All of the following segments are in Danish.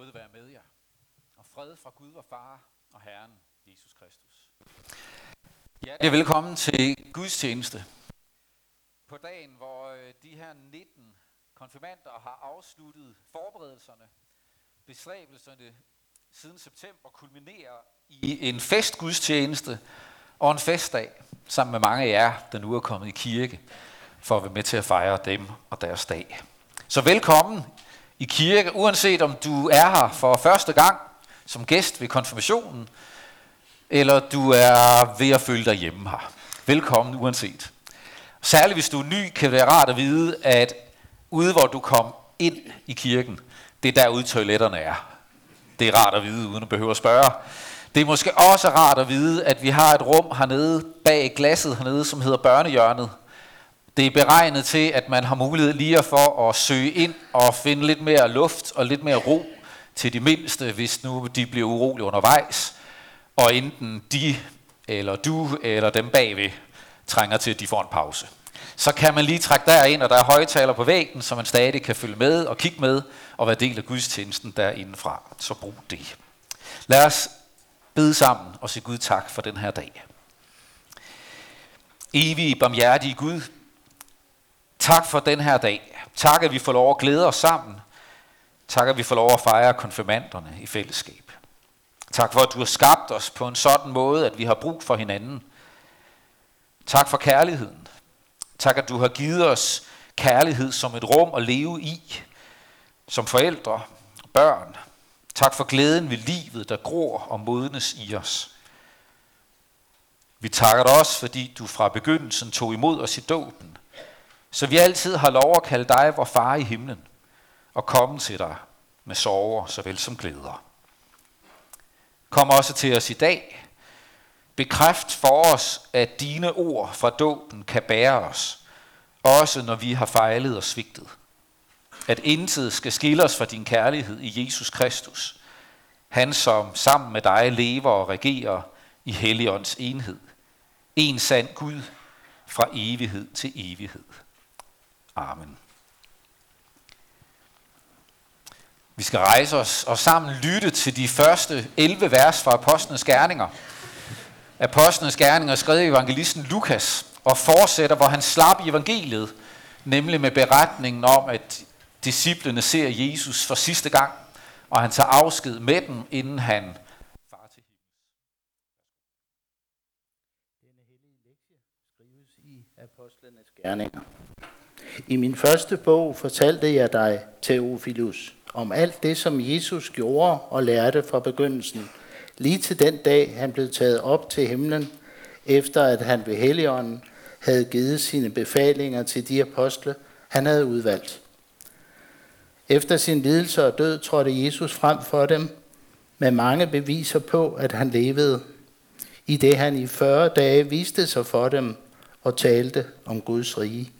nåde være med jer, og fred fra Gud og Far og Herren Jesus Kristus. Ja, er velkommen til gudstjeneste. På dagen, hvor øh, de her 19 konfirmander har afsluttet forberedelserne, bestræbelserne siden september kulminerer i en festgudstjeneste og en festdag, sammen med mange af jer, der nu er kommet i kirke, for at være med til at fejre dem og deres dag. Så velkommen i kirke, uanset om du er her for første gang som gæst ved konfirmationen, eller du er ved at føle dig hjemme her. Velkommen uanset. Særligt hvis du er ny, kan det være rart at vide, at ude hvor du kom ind i kirken, det er derude toiletterne er. Det er rart at vide, uden at behøve at spørge. Det er måske også rart at vide, at vi har et rum hernede bag glasset hernede, som hedder børnehjørnet. Det er beregnet til, at man har mulighed lige for at søge ind og finde lidt mere luft og lidt mere ro til de mindste, hvis nu de bliver urolige undervejs. Og enten de, eller du, eller dem bagved trænger til, at de får en pause. Så kan man lige trække derind, og der er højtaler på væggen, så man stadig kan følge med og kigge med og være del af gudstjenesten derindefra. Så brug det. Lad os bede sammen og sige Gud tak for den her dag. Evige, barmhjertige Gud, tak for den her dag. Tak, at vi får lov at glæde os sammen. Tak, at vi får lov at fejre konfirmanderne i fællesskab. Tak for, at du har skabt os på en sådan måde, at vi har brug for hinanden. Tak for kærligheden. Tak, at du har givet os kærlighed som et rum at leve i, som forældre, børn. Tak for glæden ved livet, der gror og modnes i os. Vi takker dig også, fordi du fra begyndelsen tog imod os i dåben, så vi altid har lov at kalde dig vor far i himlen og komme til dig med sorger såvel som glæder. Kom også til os i dag. Bekræft for os, at dine ord fra dåben kan bære os, også når vi har fejlet og svigtet. At intet skal skille os fra din kærlighed i Jesus Kristus. Han, som sammen med dig lever og regerer i Helligånds enhed. En sand Gud fra evighed til evighed. Amen. Vi skal rejse os og sammen lytte til de første 11 vers fra Apostlenes Gerninger. Apostlenes Gerninger skrev evangelisten Lukas og fortsætter, hvor han slap i evangeliet, nemlig med beretningen om, at disciplene ser Jesus for sidste gang, og han tager afsked med dem, inden han far til Denne hellige lektie skrives i Apostlenes Gerninger. I min første bog fortalte jeg dig, Theophilus, om alt det, som Jesus gjorde og lærte fra begyndelsen, lige til den dag, han blev taget op til himlen, efter at han ved Helligånden havde givet sine befalinger til de apostle, han havde udvalgt. Efter sin lidelse og død trådte Jesus frem for dem med mange beviser på, at han levede, i det han i 40 dage viste sig for dem og talte om Guds rige.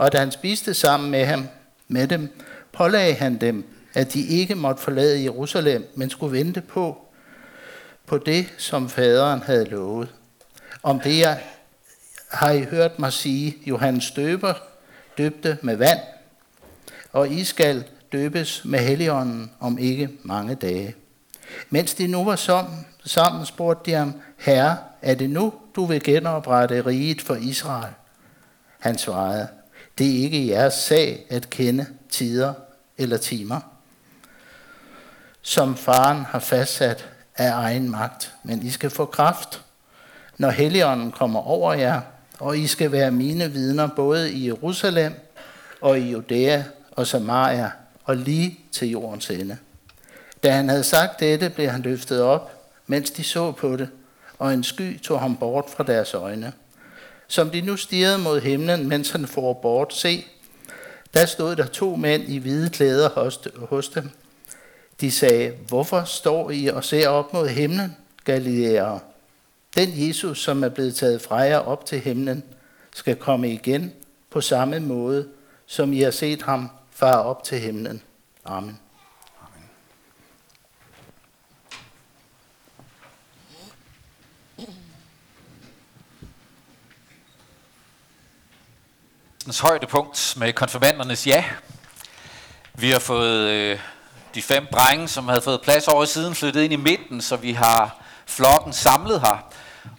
Og da han spiste sammen med, ham, med dem, pålagde han dem, at de ikke måtte forlade Jerusalem, men skulle vente på, på det, som faderen havde lovet. Om det jeg har I hørt mig sige, Johannes døber døbte med vand, og I skal døbes med Helligånden om ikke mange dage. Mens de nu var sammen, sammen spurgte de ham, Herre, er det nu, du vil genoprette riget for Israel? Han svarede, det er ikke jeres sag at kende tider eller timer, som faren har fastsat af egen magt. Men I skal få kraft, når Helligånden kommer over jer, og I skal være mine vidner både i Jerusalem og i Judæa og Samaria og lige til jordens ende. Da han havde sagt dette, blev han løftet op, mens de så på det, og en sky tog ham bort fra deres øjne. Som de nu stirrede mod himlen, mens han får bort, se, der stod der to mænd i hvide klæder hos, hos dem. De sagde, hvorfor står I og ser op mod himlen, Galileere? Den Jesus, som er blevet taget fra jer op til himlen, skal komme igen på samme måde, som I har set ham far op til himlen. Amen. Højdepunkt med konfirmandernes ja. Vi har fået øh, de fem drenge, som havde fået plads over i siden, flyttet ind i midten, så vi har flokken samlet her.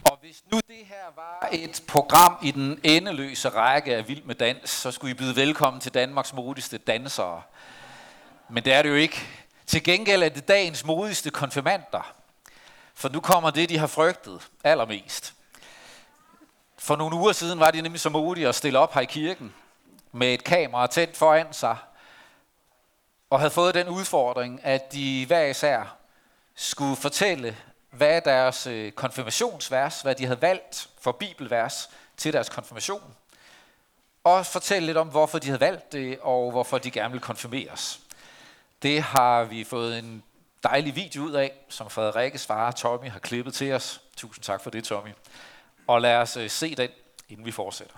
Og hvis nu det her var et program i den endeløse række af Vild med Dans, så skulle I byde velkommen til Danmarks modigste dansere. Men det er det jo ikke. Til gengæld er det dagens modigste konfirmander. For nu kommer det, de har frygtet allermest. For nogle uger siden var de nemlig så modige at stille op her i kirken med et kamera tændt foran sig, og havde fået den udfordring, at de hver især skulle fortælle, hvad deres øh, konfirmationsvers, hvad de havde valgt for bibelvers til deres konfirmation, og fortælle lidt om, hvorfor de havde valgt det, og hvorfor de gerne ville konfirmeres. Det har vi fået en dejlig video ud af, som Frederikkes far Tommy har klippet til os. Tusind tak for det, Tommy. Og lad os øh, se den, inden vi fortsætter.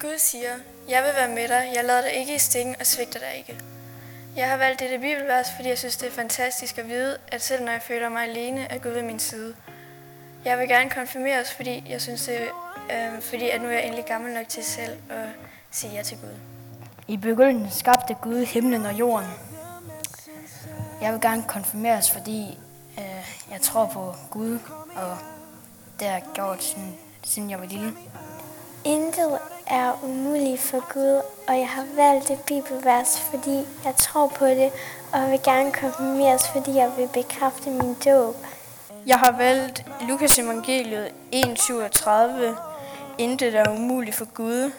Gud siger, jeg vil være med dig, jeg lader dig ikke i stikken og svigter dig ikke. Jeg har valgt dette bibelvers, fordi jeg synes, det er fantastisk at vide, at selv når jeg føler mig alene, er Gud ved min side. Jeg vil gerne konfirmeres, fordi jeg synes, det, øh, fordi at nu er jeg endelig gammel nok til selv at sige ja til Gud. I begyndelsen skabte Gud himlen og jorden. Jeg vil gerne konfirmeres, fordi øh, jeg tror på Gud, og det har jeg gjort, siden, siden jeg var lille. Intet er umuligt for Gud, og jeg har valgt det bibelvers, fordi jeg tror på det, og jeg vil gerne konfirmeres, fordi jeg vil bekræfte min dåb. Jeg har valgt Lukas evangeliet 1.37. Intet er umuligt for Gud.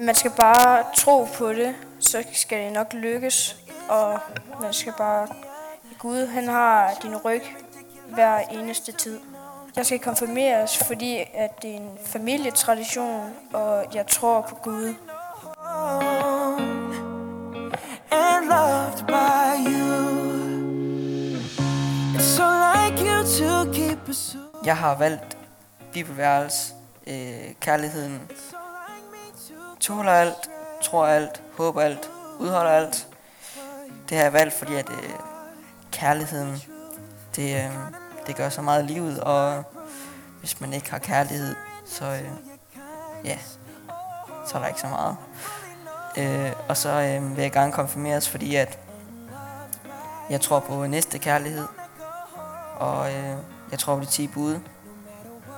Man skal bare tro på det, så skal det nok lykkes. Og man skal bare... Gud, han har din ryg hver eneste tid. Jeg skal konfirmeres, fordi at det er en familietradition, og jeg tror på Gud. and loved by you. It's so jeg har valgt bibelværelse, øh, kærligheden, tåler alt, tror alt, håber alt, udholder alt. Det har jeg valgt, fordi at øh, kærligheden, det, øh, det gør så meget i livet, og hvis man ikke har kærlighed, så øh, ja, så er der ikke så meget. Øh, og så øh, vil jeg gerne konfirmeres, fordi at jeg tror på næste kærlighed, og øh, jeg tror på de 10 bud.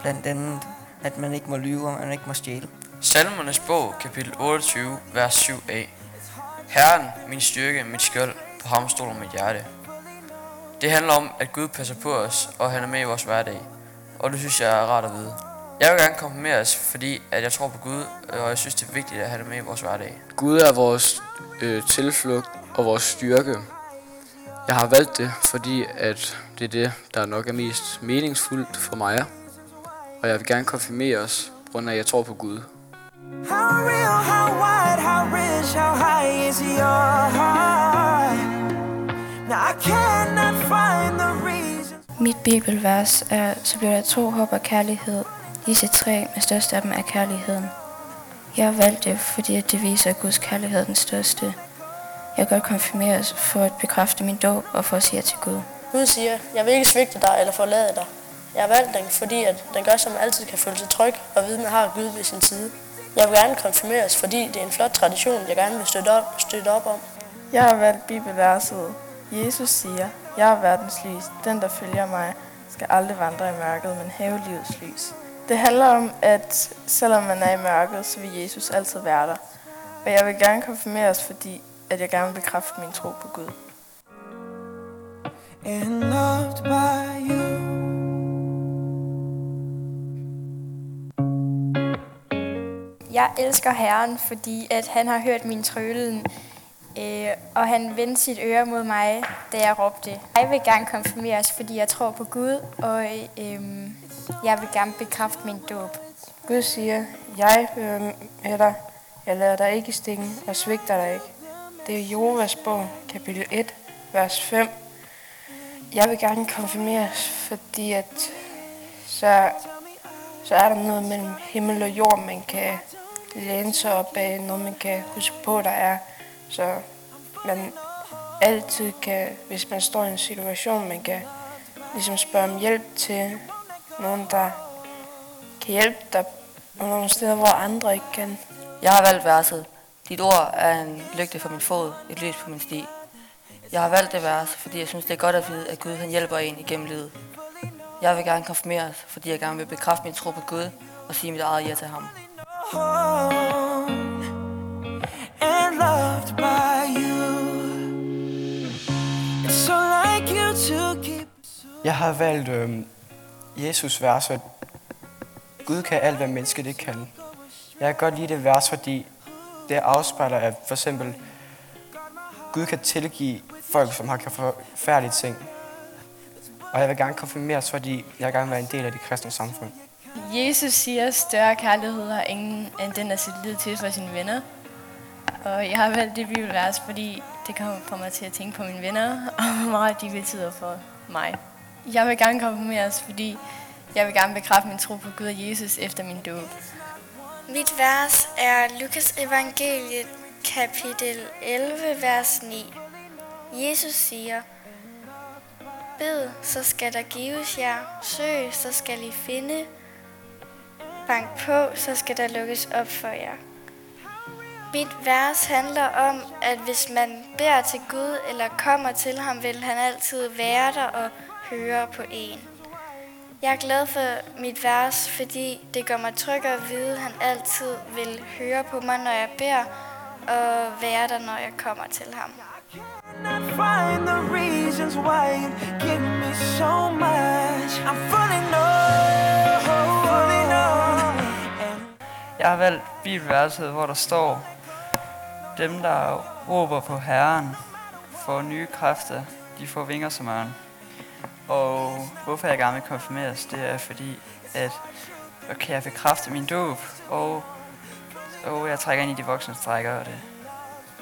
Blandt andet, at man ikke må lyve, og man ikke må stjæle. Salmernes bog, kapitel 28, vers 7a. Herren, min styrke, mit skjold, på ham stoler mit hjerte. Det handler om, at Gud passer på os, og han er med i vores hverdag. Og det synes jeg er rart at vide. Jeg vil gerne konfirmeres, fordi at jeg tror på Gud, og jeg synes det er vigtigt, at han er med i vores hverdag. Gud er vores øh, tilflugt og vores styrke. Jeg har valgt det, fordi at det er det, der nok er mest meningsfuldt for mig. Og jeg vil gerne konfirmeres, på grund af at jeg tror på Gud. How real, how wide, how rich, how high is your heart? Now I cannot find the reason. Mit bibelvers er, så bliver der tro, håb og kærlighed. Disse tre, men størst af dem er kærligheden. Jeg har valgt det, fordi det viser, at Guds kærlighed er den største. Jeg kan godt konfirmeres for at bekræfte min dåb og for at sige til Gud. Gud siger, jeg vil ikke svigte dig eller forlade dig. Jeg har valgt den, fordi at den gør, så man altid kan føle sig tryg og vide, man har Gud ved sin side. Jeg vil gerne konfirmeres, fordi det er en flot tradition, jeg gerne vil støtte op, støtte op om. Jeg har valgt bibelverset. Jesus siger, jeg er verdens lys. Den, der følger mig, skal aldrig vandre i mørket, men have livets lys. Det handler om, at selvom man er i mørket, så vil Jesus altid være der. Og jeg vil gerne konfirmeres, fordi at jeg gerne vil bekræfte min tro på Gud. And loved by you. Jeg elsker Herren, fordi at han har hørt min trølen, øh, og han vendte sit øre mod mig, da jeg råbte. Jeg vil gerne konfirmeres, fordi jeg tror på Gud, og øh, jeg vil gerne bekræfte min dåb. Gud siger, jeg hører med dig. Jeg lader dig ikke i stikken og svigter dig ikke. Det er Jehovas bog, kapitel 1, vers 5. Jeg vil gerne konfirmeres, fordi at så, så er der noget mellem himmel og jord, man kan læne sig op af, noget man kan huske på, der er. Så man, altid kan, hvis man står i en situation, man kan ligesom spørge om hjælp til nogen, der kan hjælpe dig på nogle steder, hvor andre ikke kan. Jeg har valgt verset. Dit ord er en lygte for min fod, et lys på min sti. Jeg har valgt det vers, fordi jeg synes, det er godt at vide, at Gud han hjælper en igennem livet. Jeg vil gerne konfirmeres, fordi jeg gerne vil bekræfte min tro på Gud og sige mit eget ja til ham. and loved by you. It's so like you to keep. Jeg har valgt øh, Jesus vers, at Gud kan alt, hvad mennesket ikke kan. Jeg kan godt lide det vers, fordi det afspejler, at for eksempel Gud kan tilgive folk, som har gjort forfærdelige ting. Og jeg vil gerne konfirmeres, fordi jeg gerne vil være en del af det kristne samfund. Jesus siger, større kærlighed har ingen end den at sætte lid til for sine venner. Og jeg har valgt det bibelvers, fordi det kommer for mig til at tænke på mine venner, og hvor meget de betyder for mig. Jeg vil gerne konfirmeres, fordi jeg vil gerne bekræfte min tro på Gud og Jesus efter min dåb. Mit vers er Lukas evangeliet kapitel 11, vers 9. Jesus siger, Bed, så skal der gives jer. Søg, så skal I finde. Bank på, så skal der lukkes op for jer. Mit vers handler om, at hvis man beder til Gud eller kommer til ham, vil han altid være der og høre på en. Jeg er glad for mit vers, fordi det gør mig tryg at vide, at han altid vil høre på mig, når jeg beder, og være der, når jeg kommer til ham. Find the reasons why you give me so much. I'm fully know, falling off. Jeg har valgt bibelverset, hvor der står, dem der råber på Herren får nye kræfter, de får vinger som ørn. Og hvorfor jeg gerne vil konfirmeres, det er fordi, at okay, kan jeg bekræfte min dåb, og, og jeg trækker ind i de voksne strækker og det.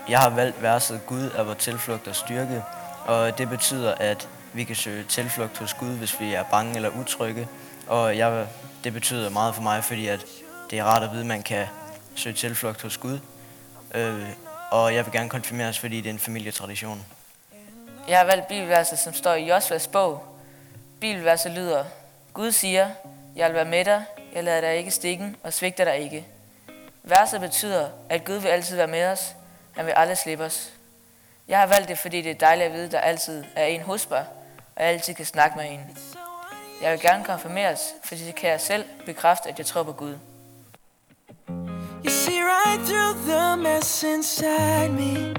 Jeg har valgt verset Gud er vores tilflugt og styrke, og det betyder, at vi kan søge tilflugt hos Gud, hvis vi er bange eller utrygge. Og jeg, det betyder meget for mig, fordi at det er rart at vide, at man kan søge tilflugt hos Gud. Øh, og jeg vil gerne konfirmeres, fordi det er en familietradition. Jeg har valgt bibelverset, som står i Josvas bog. Bibelverset lyder, Gud siger, jeg vil være med dig, jeg lader dig ikke stikken og svigter dig ikke. Verset betyder, at Gud vil altid være med os, han vil aldrig slippe os. Jeg har valgt det, fordi det er dejligt at vide, at der altid er en hos mig, og jeg altid kan snakke med en. Jeg vil gerne konfirmeres, fordi det kan jeg selv bekræfte, at jeg tror på Gud. You see right through the mess inside me.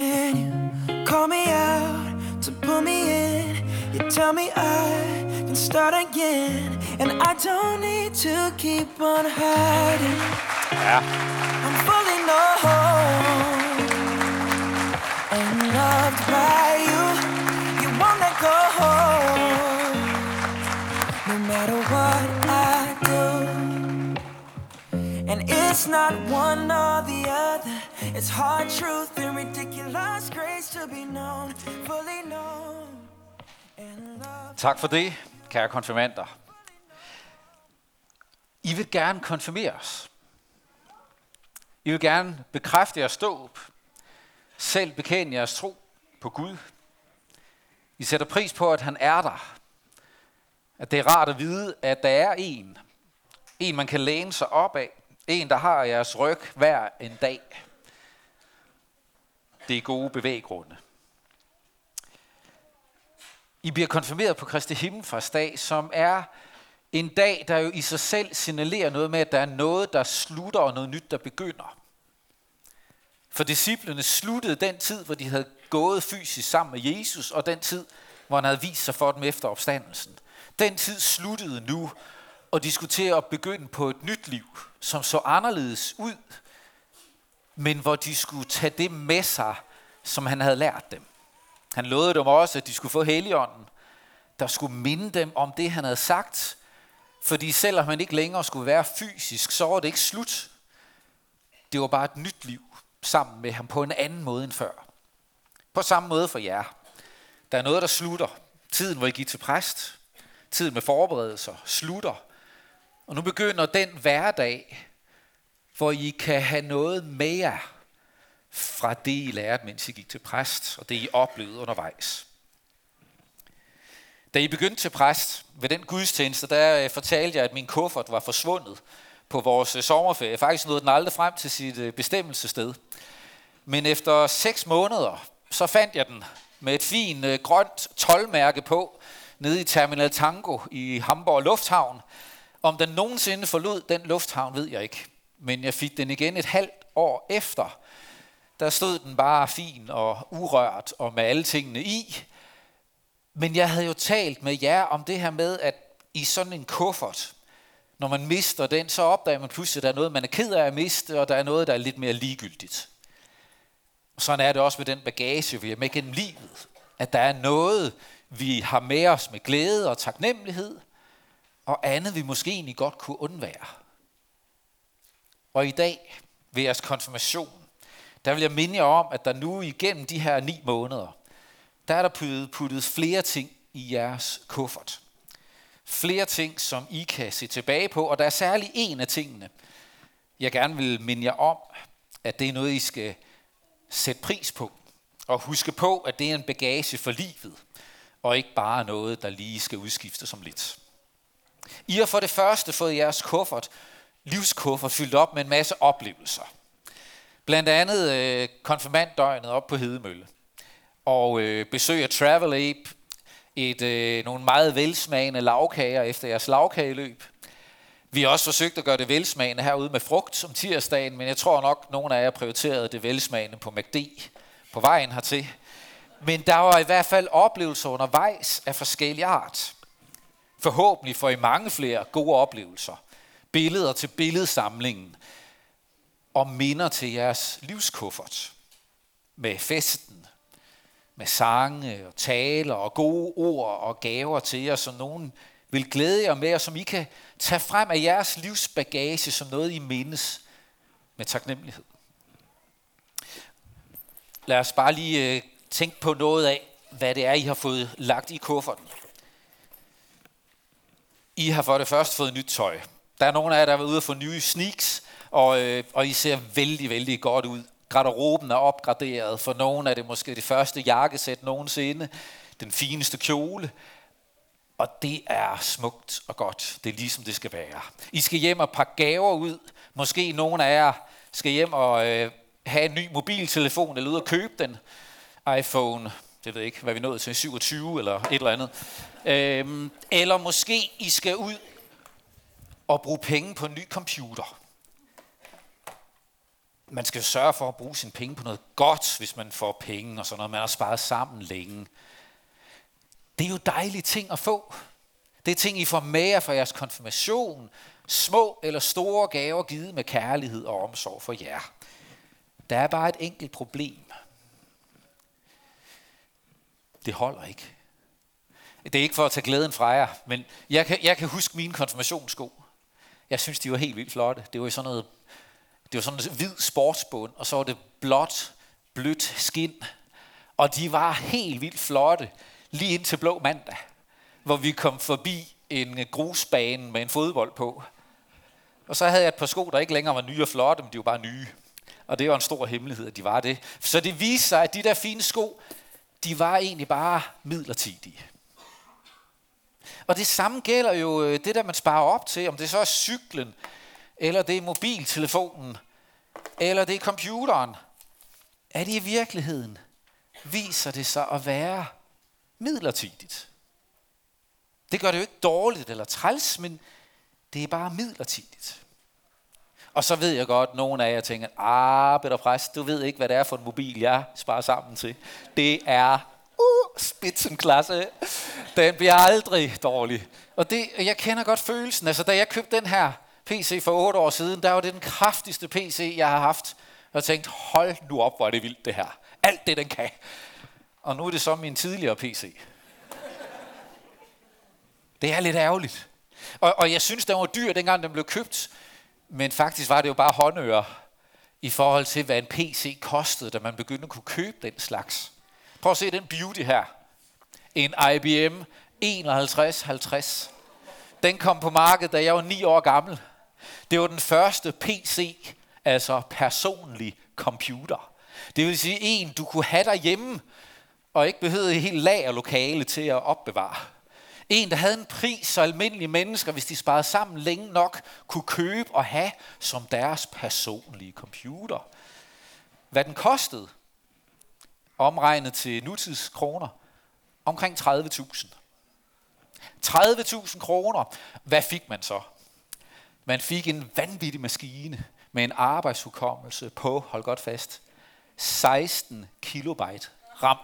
And you call me out to pull me in. You tell me I can start again. And I don't need to keep on hiding. Ja. I'm fully known and loved by you. You won't let go. No matter what I do. And it's not one or the other. It's hard truth and ridiculous grace to be known, fully known. Tak for det, kære konfirmander. I vil gerne konfirmeres. I vil gerne bekræfte jeres dåb. Selv bekende jeres tro på Gud. I sætter pris på, at han er der. At det er rart at vide, at der er en. En, man kan læne sig op af. En, der har jeres ryg hver en dag. Det er gode bevæggrunde. I bliver konfirmeret på Kristi Himmelfartsdag, som er en dag, der jo i sig selv signalerer noget med, at der er noget, der slutter, og noget nyt, der begynder. For disciplene sluttede den tid, hvor de havde gået fysisk sammen med Jesus, og den tid, hvor han havde vist sig for dem efter opstandelsen. Den tid sluttede nu, og de skulle til at begynde på et nyt liv, som så anderledes ud, men hvor de skulle tage det med sig, som han havde lært dem. Han lovede dem også, at de skulle få heligånden, der skulle minde dem om det, han havde sagt. Fordi selvom han ikke længere skulle være fysisk, så var det ikke slut. Det var bare et nyt liv sammen med ham på en anden måde end før. På samme måde for jer. Der er noget, der slutter. Tiden, hvor I gik til præst. Tiden med forberedelser slutter. Og nu begynder den hverdag, hvor I kan have noget med jer fra det, I lærte, mens I gik til præst, og det, I oplevede undervejs. Da I begyndte til præst ved den gudstjeneste, der øh, fortalte jeg, at min kuffert var forsvundet på vores øh, sommerferie. Faktisk nåede den aldrig frem til sit øh, bestemmelsessted. Men efter seks måneder, så fandt jeg den med et fint øh, grønt tolvmærke på, nede i Terminal Tango i Hamburg Lufthavn. Om den nogensinde forlod den lufthavn, ved jeg ikke. Men jeg fik den igen et halvt år efter. Der stod den bare fin og urørt og med alle tingene i. Men jeg havde jo talt med jer om det her med, at i sådan en kuffert, når man mister den, så opdager man pludselig, at der er noget, man er ked af at miste, og der er noget, der er lidt mere ligegyldigt. Og sådan er det også med den bagage, vi har med gennem livet. At der er noget, vi har med os med glæde og taknemmelighed, og andet, vi måske egentlig godt kunne undvære. Og i dag, ved jeres konfirmation, der vil jeg minde jer om, at der nu igennem de her ni måneder, der er der puttet, puttet flere ting i jeres kuffert. Flere ting, som I kan se tilbage på, og der er særlig en af tingene, jeg gerne vil minde jer om, at det er noget, I skal sætte pris på. Og huske på, at det er en bagage for livet, og ikke bare noget, der lige skal udskiftes som lidt. I har for det første fået jeres kuffert, livskuffert, fyldt op med en masse oplevelser. Blandt andet øh, konfirmanddøgnet op på Hedemølle og øh, besøg af Travel Ape, et, øh, nogle meget velsmagende lavkager efter jeres lavkageløb. Vi har også forsøgt at gøre det velsmagende herude med frugt som tirsdagen, men jeg tror nok, at nogle af jer prioriterede det velsmagende på MACD på vejen hertil. Men der var i hvert fald oplevelser undervejs af forskellige art. Forhåbentlig får I mange flere gode oplevelser. Billeder til billedsamlingen og minder til jeres livskuffert med festen, med sange og taler og gode ord og gaver til jer, som nogen vil glæde jer med, og som I kan tage frem af jeres livsbagage som noget, I mindes med taknemmelighed. Lad os bare lige øh, tænke på noget af, hvad det er, I har fået lagt i kufferten. I har for det første fået nyt tøj. Der er nogle af jer, der har været ude og få nye sneaks, og, øh, og I ser vældig, vældig godt ud. Garderoben er opgraderet. For nogen er det måske det første jakkesæt nogensinde. Den fineste kjole. Og det er smukt og godt. Det er ligesom det skal være. I skal hjem og pakke gaver ud. Måske nogen af jer skal hjem og øh, have en ny mobiltelefon, eller ud og købe den. iPhone, det ved jeg ikke, hvad vi nåede til, 27 eller et eller andet. Øhm, eller måske I skal ud og bruge penge på en ny computer man skal sørge for at bruge sine penge på noget godt, hvis man får penge og sådan noget. Man har sparet sammen længe. Det er jo dejlige ting at få. Det er ting, I får med jer fra jeres konfirmation. Små eller store gaver givet med kærlighed og omsorg for jer. Der er bare et enkelt problem. Det holder ikke. Det er ikke for at tage glæden fra jer, men jeg kan, jeg kan huske mine konfirmationssko. Jeg synes, de var helt vildt flotte. Det var i sådan noget det var sådan en hvid sportsbund, og så var det blåt, blødt skin. Og de var helt vildt flotte, lige ind til blå mandag, hvor vi kom forbi en grusbane med en fodbold på. Og så havde jeg et par sko, der ikke længere var nye og flotte, men de var bare nye. Og det var en stor hemmelighed, at de var det. Så det viste sig, at de der fine sko, de var egentlig bare midlertidige. Og det samme gælder jo øh, det, der man sparer op til, om det så er cyklen, eller det er mobiltelefonen, eller det er computeren, er det i virkeligheden, viser det sig at være midlertidigt. Det gør det jo ikke dårligt eller træls, men det er bare midlertidigt. Og så ved jeg godt, at nogle af jer tænker, ah, Peter Præst, du ved ikke, hvad det er for en mobil, jeg sparer sammen til. Det er uh, spitsenklasse. Den bliver aldrig dårlig. Og det, jeg kender godt følelsen. Altså, da jeg købte den her PC for 8 år siden, der var det den kraftigste PC, jeg har haft. Jeg tænkte, hold nu op, hvor er det vildt det her. Alt det, den kan. Og nu er det så min tidligere PC. Det er lidt ærgerligt. Og, og jeg synes, den var dyr, dengang den blev købt. Men faktisk var det jo bare håndører i forhold til, hvad en PC kostede, da man begyndte at kunne købe den slags. Prøv at se den beauty her. En IBM 5150. Den kom på markedet, da jeg var 9 år gammel. Det var den første PC, altså personlig computer. Det vil sige en, du kunne have derhjemme, og ikke behøvede et helt lagerlokale til at opbevare. En, der havde en pris, så almindelige mennesker, hvis de sparede sammen længe nok, kunne købe og have som deres personlige computer. Hvad den kostede, omregnet til nutidskroner, omkring 30.000. 30.000 kroner. Hvad fik man så? Man fik en vanvittig maskine med en arbejdshukommelse på, hold godt fast, 16 kilobyte RAM.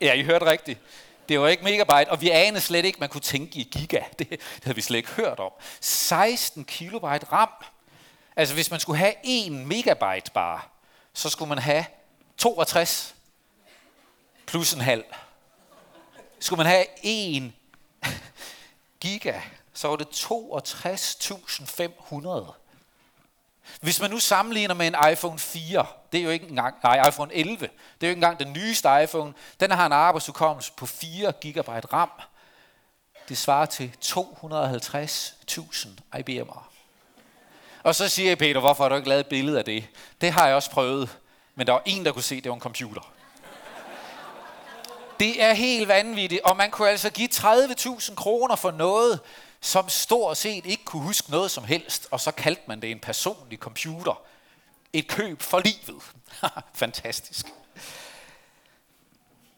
Ja, I hørte rigtigt. Det var ikke megabyte, og vi anede slet ikke, man kunne tænke i giga. Det, det havde vi slet ikke hørt om. 16 kilobyte RAM. Altså hvis man skulle have 1 megabyte bare, så skulle man have 62 plus en halv. Skulle man have 1 giga, så var det 62.500. Hvis man nu sammenligner med en iPhone 4, det er jo ikke engang, nej, iPhone 11, det er jo ikke engang den nyeste iPhone, den har en arbejdsudkommelse på 4 GB RAM. Det svarer til 250.000 IBM'er. Og så siger jeg, Peter, hvorfor har du ikke lavet et billede af det? Det har jeg også prøvet, men der var en, der kunne se, at det var en computer. Det er helt vanvittigt, og man kunne altså give 30.000 kroner for noget, som stort set ikke kunne huske noget som helst, og så kaldte man det en personlig computer. Et køb for livet. Fantastisk.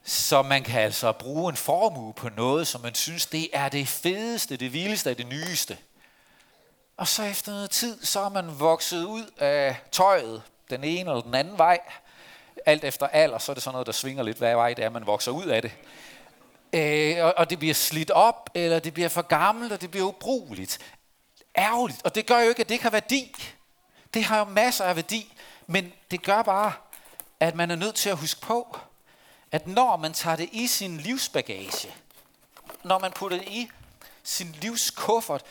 Så man kan altså bruge en formue på noget, som man synes, det er det fedeste, det vildeste og det nyeste. Og så efter noget tid, så er man vokset ud af tøjet den ene eller den anden vej. Alt efter alder, så er det sådan noget, der svinger lidt, hvad vej det er, man vokser ud af det øh, og, og det bliver slidt op, eller det bliver for gammelt, og det bliver ubrugeligt. Ærgerligt, og det gør jo ikke, at det ikke har værdi. Det har jo masser af værdi, men det gør bare, at man er nødt til at huske på, at når man tager det i sin livsbagage, når man putter det i sin livskuffert,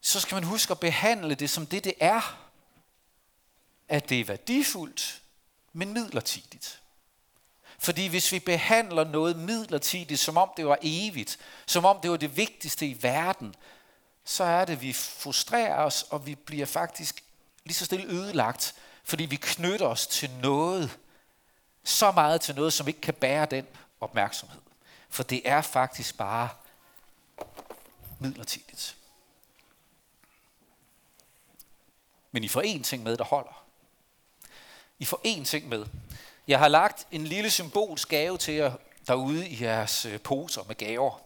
så skal man huske at behandle det som det, det er. At det er værdifuldt, men midlertidigt. Fordi hvis vi behandler noget midlertidigt, som om det var evigt, som om det var det vigtigste i verden, så er det, at vi frustrerer os, og vi bliver faktisk lige så stille ødelagt, fordi vi knytter os til noget, så meget til noget, som ikke kan bære den opmærksomhed. For det er faktisk bare midlertidigt. Men I får én ting med, der holder. I får én ting med, jeg har lagt en lille symbolsk gave til jer derude i jeres øh, poser med gaver.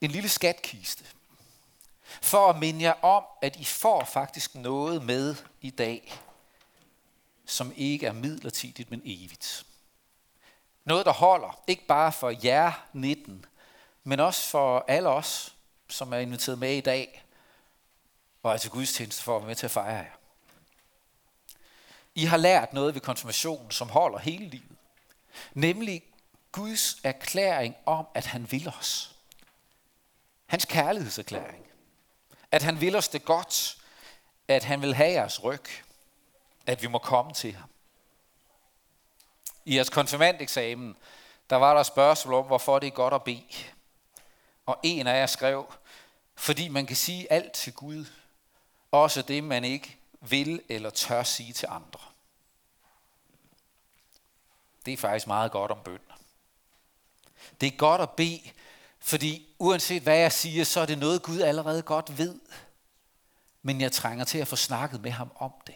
En lille skatkiste. For at minde jer om, at I får faktisk noget med i dag, som ikke er midlertidigt, men evigt. Noget, der holder, ikke bare for jer 19, men også for alle os, som er inviteret med i dag, og er til gudstjeneste for at være med til at fejre jer. I har lært noget ved konfirmationen, som holder hele livet. Nemlig Guds erklæring om, at han vil os. Hans kærlighedserklæring. At han vil os det godt. At han vil have jeres ryg. At vi må komme til ham. I jeres konfirmandeksamen, der var der spørgsmål om, hvorfor det er godt at bede. Og en af jer skrev, fordi man kan sige alt til Gud, også det man ikke vil eller tør sige til andre. Det er faktisk meget godt om bøn. Det er godt at bede, fordi uanset hvad jeg siger, så er det noget Gud allerede godt ved. Men jeg trænger til at få snakket med ham om det.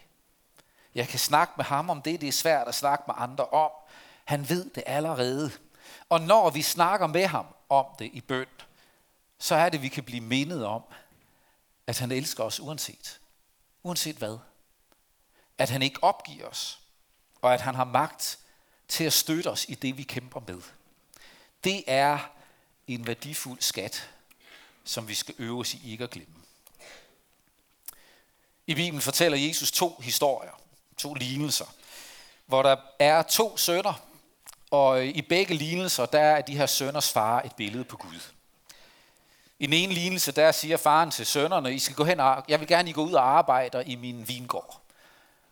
Jeg kan snakke med ham om det, det er svært at snakke med andre om. Han ved det allerede. Og når vi snakker med ham om det i bøn, så er det, vi kan blive mindet om, at han elsker os uanset. Uanset hvad. At han ikke opgiver os, og at han har magt til at støtte os i det, vi kæmper med. Det er en værdifuld skat, som vi skal øve os i ikke at glemme. I Bibelen fortæller Jesus to historier, to lignelser, hvor der er to sønner, og i begge lignelser, der er de her sønners far et billede på Gud. I den ene lignelse, der siger faren til sønnerne, I skal gå hen og, jeg vil gerne, I gå ud og arbejde i min vingård.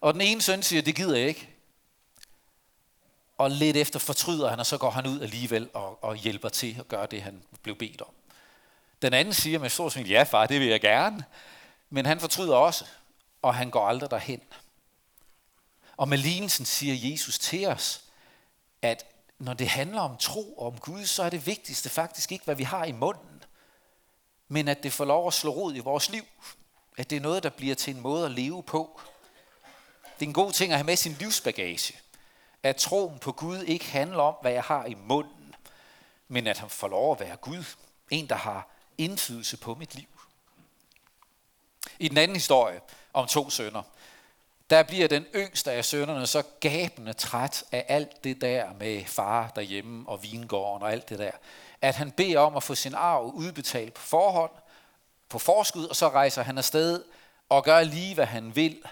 Og den ene søn siger, det gider jeg ikke. Og lidt efter fortryder han, og så går han ud alligevel og, og hjælper til at gøre det, han blev bedt om. Den anden siger med stor smil, ja far, det vil jeg gerne. Men han fortryder også, og han går aldrig derhen. Og med lignelsen siger Jesus til os, at når det handler om tro og om Gud, så er det vigtigste faktisk ikke, hvad vi har i munden, men at det får lov at slå rod i vores liv. At det er noget, der bliver til en måde at leve på. Det er en god ting at have med sin livsbagage. At troen på Gud ikke handler om, hvad jeg har i munden, men at han får lov at være Gud. En, der har indflydelse på mit liv. I den anden historie om to sønner, der bliver den yngste af sønnerne så gabende træt af alt det der med far derhjemme og vingården og alt det der, at han beder om at få sin arv udbetalt på forhånd, på forskud, og så rejser han afsted og gør lige, hvad han vil,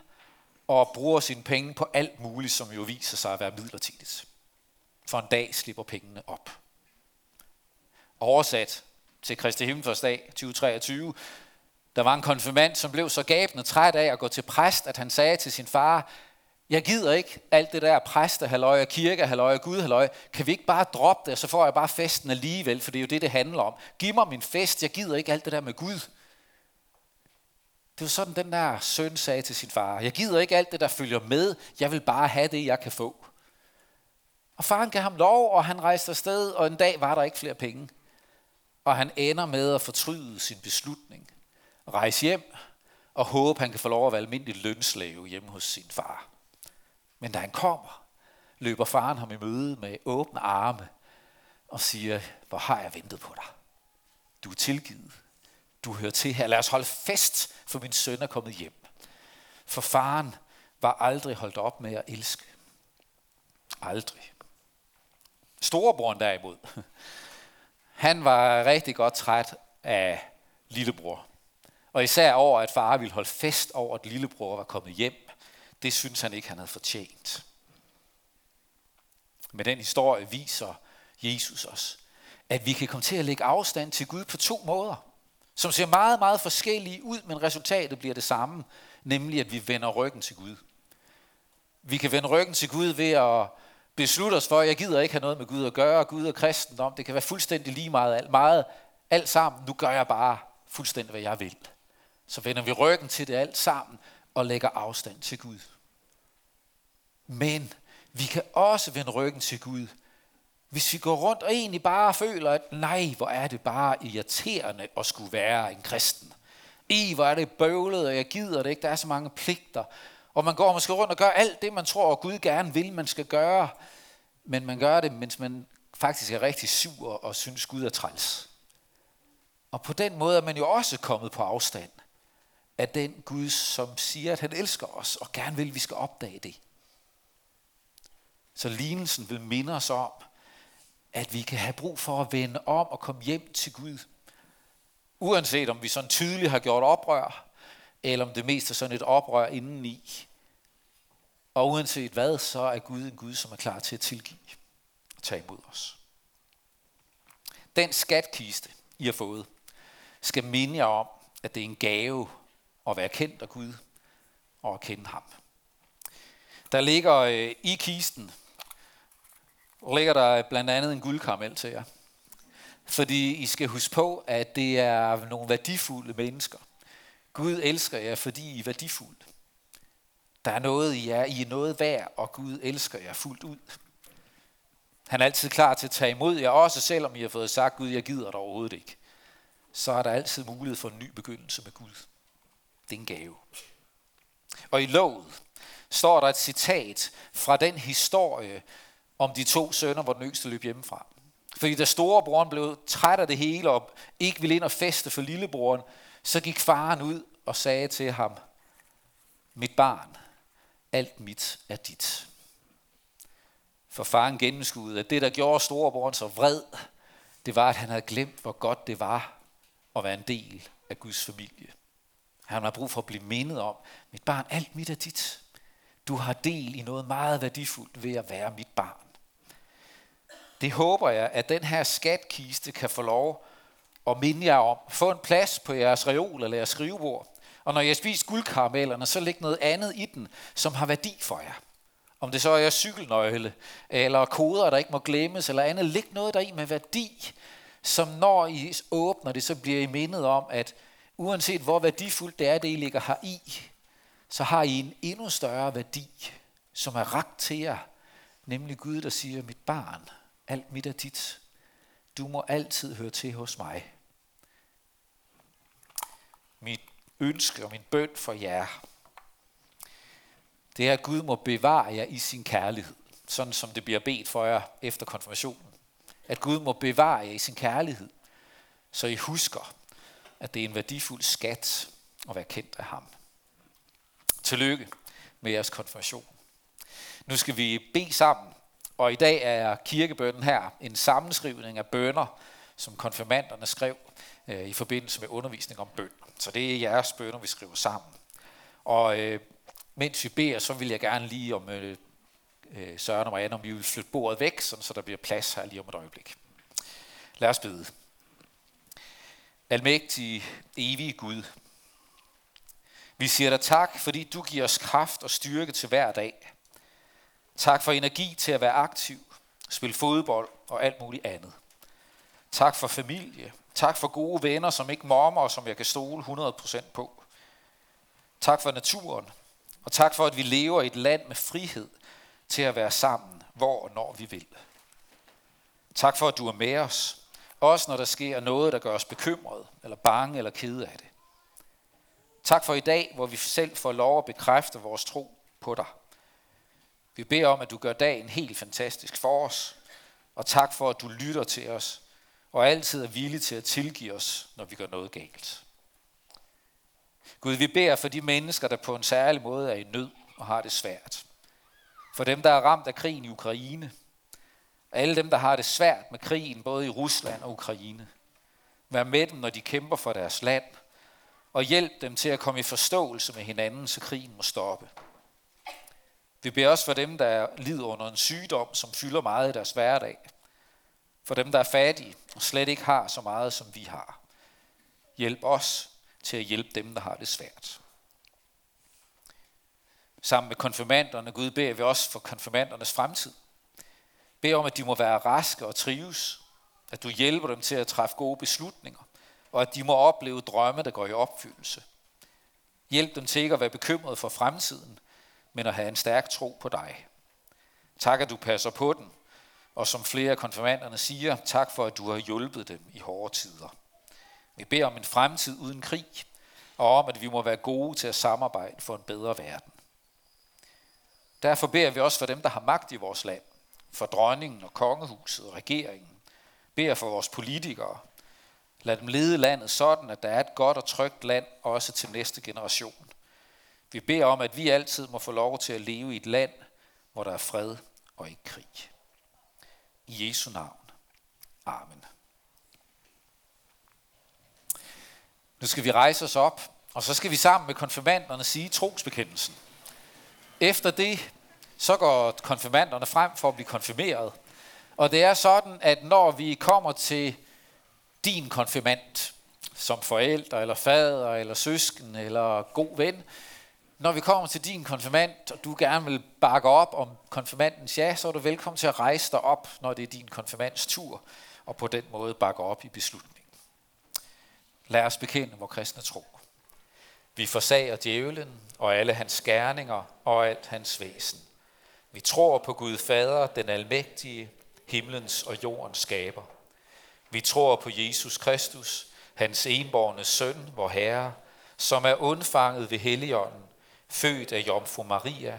og bruger sine penge på alt muligt, som jo viser sig at være midlertidigt. For en dag slipper pengene op. Oversat til Kristi Himmelfærdsdag 2023, der var en konfirmand, som blev så gabende træt af at gå til præst, at han sagde til sin far, jeg gider ikke alt det der præste, halløj, kirke, halløj, Gud, halløj. Kan vi ikke bare droppe det, så får jeg bare festen alligevel, for det er jo det, det handler om. Giv mig min fest, jeg gider ikke alt det der med Gud. Det var sådan, den der søn sagde til sin far, jeg gider ikke alt det, der følger med, jeg vil bare have det, jeg kan få. Og faren gav ham lov, og han rejste afsted, og en dag var der ikke flere penge. Og han ender med at fortryde sin beslutning rejse hjem og håbe, han kan få lov at være almindelig lønslave hjemme hos sin far. Men da han kommer, løber faren ham i møde med åbne arme og siger, hvor har jeg ventet på dig? Du er tilgivet. Du hører til her. Lad os holde fest, for min søn er kommet hjem. For faren var aldrig holdt op med at elske. Aldrig. Storebroren derimod, han var rigtig godt træt af lillebror. Og især over, at far ville holde fest over, at lillebror var kommet hjem. Det synes han ikke, han havde fortjent. Med den historie viser Jesus os, at vi kan komme til at lægge afstand til Gud på to måder, som ser meget, meget forskellige ud, men resultatet bliver det samme, nemlig at vi vender ryggen til Gud. Vi kan vende ryggen til Gud ved at beslutte os for, at jeg gider ikke have noget med Gud at gøre, Gud og kristendom, det kan være fuldstændig lige meget, alt, meget, alt sammen, nu gør jeg bare fuldstændig, hvad jeg vil så vender vi ryggen til det alt sammen og lægger afstand til Gud. Men vi kan også vende ryggen til Gud, hvis vi går rundt og egentlig bare føler, at nej, hvor er det bare irriterende at skulle være en kristen. I, hvor er det bøvlet, og jeg gider det ikke, der er så mange pligter. Og man går måske rundt og gør alt det, man tror, at Gud gerne vil, man skal gøre. Men man gør det, mens man faktisk er rigtig sur og synes, Gud er træls. Og på den måde er man jo også kommet på afstand af den Gud, som siger, at han elsker os, og gerne vil, at vi skal opdage det. Så lignelsen vil minde os om, at vi kan have brug for at vende om og komme hjem til Gud. Uanset om vi sådan tydeligt har gjort oprør, eller om det mest er sådan et oprør indeni. Og uanset hvad, så er Gud en Gud, som er klar til at tilgive og tage imod os. Den skatkiste, I har fået, skal minde jer om, at det er en gave at være kendt af Gud og at kende ham. Der ligger øh, i kisten, ligger der blandt andet en guldkaramel til jer. Fordi I skal huske på, at det er nogle værdifulde mennesker. Gud elsker jer, fordi I er værdifulde. Der er noget i jer, I er noget værd, og Gud elsker jer fuldt ud. Han er altid klar til at tage imod jer, også selvom I har fået sagt, Gud, jeg gider dig overhovedet ikke. Så er der altid mulighed for en ny begyndelse med Gud. Det er en gave. Og i lovet står der et citat fra den historie om de to sønner, hvor den yngste løb hjemmefra. Fordi da storebroren blev træt af det hele og ikke ville ind og feste for lillebroren, så gik faren ud og sagde til ham, mit barn, alt mit er dit. For faren gennemskuede, at det, der gjorde storebroren så vred, det var, at han havde glemt, hvor godt det var at være en del af Guds familie. Han har brug for at blive mindet om, mit barn, alt mit er dit. Du har del i noget meget værdifuldt ved at være mit barn. Det håber jeg, at den her skatkiste kan få lov at minde jer om. Få en plads på jeres reol eller jeres skrivebord. Og når jeg spiser guldkaramellerne, så læg noget andet i den, som har værdi for jer. Om det så er jeres cykelnøgle, eller koder, der ikke må glemmes, eller andet. Læg noget der i med værdi, som når I åbner det, så bliver I mindet om, at uanset hvor værdifuldt det er, det I ligger her i, så har I en endnu større værdi som er ragt til jer, nemlig Gud, der siger, mit barn, alt mit er dit. Du må altid høre til hos mig. Mit ønske og min bøn for jer, det er, at Gud må bevare jer i sin kærlighed, sådan som det bliver bedt for jer efter konfirmationen. At Gud må bevare jer i sin kærlighed, så I husker, at det er en værdifuld skat at være kendt af ham. Tillykke med jeres konfirmation. Nu skal vi bede sammen, og i dag er kirkebønnen her en sammenskrivning af bønder, som konfirmanderne skrev øh, i forbindelse med undervisning om bøn. Så det er jeres bønder, vi skriver sammen. Og øh, mens vi beder, så vil jeg gerne lige om øh, øh Søren og Marianne, om vi vil flytte bordet væk, sådan, så der bliver plads her lige om et øjeblik. Lad os bede. Almægtige, evige Gud, vi siger dig tak, fordi du giver os kraft og styrke til hver dag. Tak for energi til at være aktiv, spille fodbold og alt muligt andet. Tak for familie. Tak for gode venner, som ikke mormer og som jeg kan stole 100% på. Tak for naturen. Og tak for, at vi lever i et land med frihed til at være sammen, hvor og når vi vil. Tak for, at du er med os, også når der sker noget, der gør os bekymrede, eller bange, eller kede af det. Tak for i dag, hvor vi selv får lov at bekræfte vores tro på dig. Vi beder om, at du gør dagen helt fantastisk for os, og tak for, at du lytter til os, og altid er villig til at tilgive os, når vi gør noget galt. Gud, vi beder for de mennesker, der på en særlig måde er i nød og har det svært. For dem, der er ramt af krigen i Ukraine. Alle dem, der har det svært med krigen, både i Rusland og Ukraine. Vær med dem, når de kæmper for deres land – og hjælp dem til at komme i forståelse med hinanden, så krigen må stoppe. Vi beder også for dem, der lider under en sygdom, som fylder meget i deres hverdag. For dem, der er fattige og slet ikke har så meget, som vi har. Hjælp os til at hjælpe dem, der har det svært. Sammen med konfirmanderne, Gud, beder vi også for konfirmandernes fremtid. Bed om, at de må være raske og trives. At du hjælper dem til at træffe gode beslutninger og at de må opleve drømme, der går i opfyldelse. Hjælp dem til ikke at være bekymret for fremtiden, men at have en stærk tro på dig. Tak, at du passer på den, og som flere af konfirmanderne siger, tak for, at du har hjulpet dem i hårde tider. Vi beder om en fremtid uden krig, og om, at vi må være gode til at samarbejde for en bedre verden. Derfor beder vi også for dem, der har magt i vores land, for dronningen og kongehuset og regeringen. Beder for vores politikere, Lad dem lede landet sådan, at der er et godt og trygt land også til næste generation. Vi beder om, at vi altid må få lov til at leve i et land, hvor der er fred og ikke krig. I Jesu navn. Amen. Nu skal vi rejse os op, og så skal vi sammen med konfirmanderne sige trosbekendelsen. Efter det, så går konfirmanderne frem for at blive konfirmeret. Og det er sådan, at når vi kommer til din konfirmand, som forældre, eller fader, eller søsken, eller god ven. Når vi kommer til din konfirmand, og du gerne vil bakke op om konfirmandens ja, så er du velkommen til at rejse dig op, når det er din konfirmands tur, og på den måde bakke op i beslutningen. Lad os bekende vores kristne tro. Vi forsager djævlen og alle hans skærninger og alt hans væsen. Vi tror på Gud Fader, den almægtige, himlens og jordens skaber – vi tror på Jesus Kristus, hans enborne søn, vor Herre, som er undfanget ved Helligånden, født af Jomfru Maria,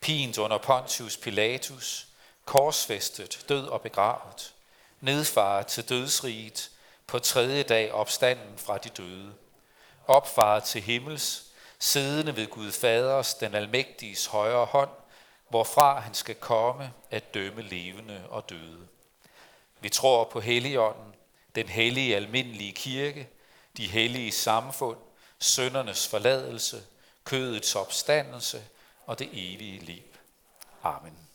pint under Pontius Pilatus, korsfæstet, død og begravet, nedfaret til dødsriget, på tredje dag opstanden fra de døde, opfaret til himmels, siddende ved Gud Faders, den almægtiges højre hånd, hvorfra han skal komme at dømme levende og døde. Vi tror på Helligånden, den hellige almindelige kirke, de hellige samfund, søndernes forladelse, kødets opstandelse og det evige liv. Amen.